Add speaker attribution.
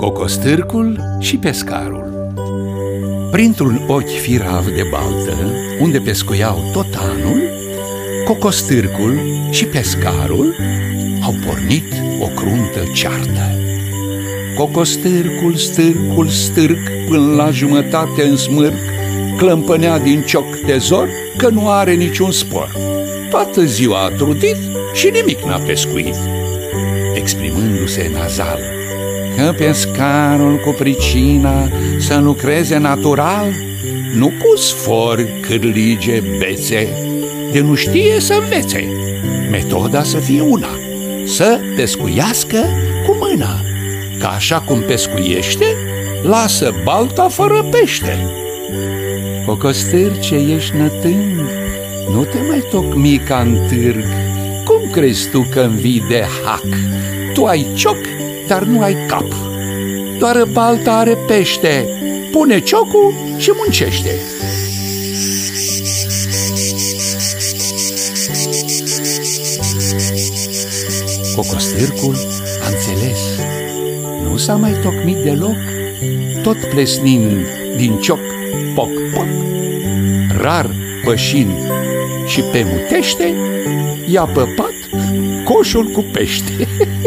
Speaker 1: Cocostârcul și pescarul Printr-un ochi firav de baltă, unde pescuiau tot anul, Cocostârcul și pescarul au pornit o cruntă ceartă. Cocostârcul, stârcul, stârc, până la jumătate în smârc, clămpănea din cioc de zor că nu are niciun spor. Toată ziua a trudit și nimic n-a pescuit, exprimându-se nazal că pescarul cu pricina să lucreze natural, nu cu sfori, cârlige, bețe, de nu știe să învețe. Metoda să fie una, să pescuiască cu mâna, ca așa cum pescuiește, lasă balta fără pește. Cocostâr ce ești nătând, nu te mai tocmi ca în târg, cum crezi tu că învii de hac? Tu ai cioc dar nu ai cap. Doar balta are pește. Pune ciocul și muncește. Cocostârcul a înțeles. Nu s-a mai tocmit deloc, tot plesnind din cioc, poc, poc. Rar pășind și pe mutește, i-a păpat coșul cu pește.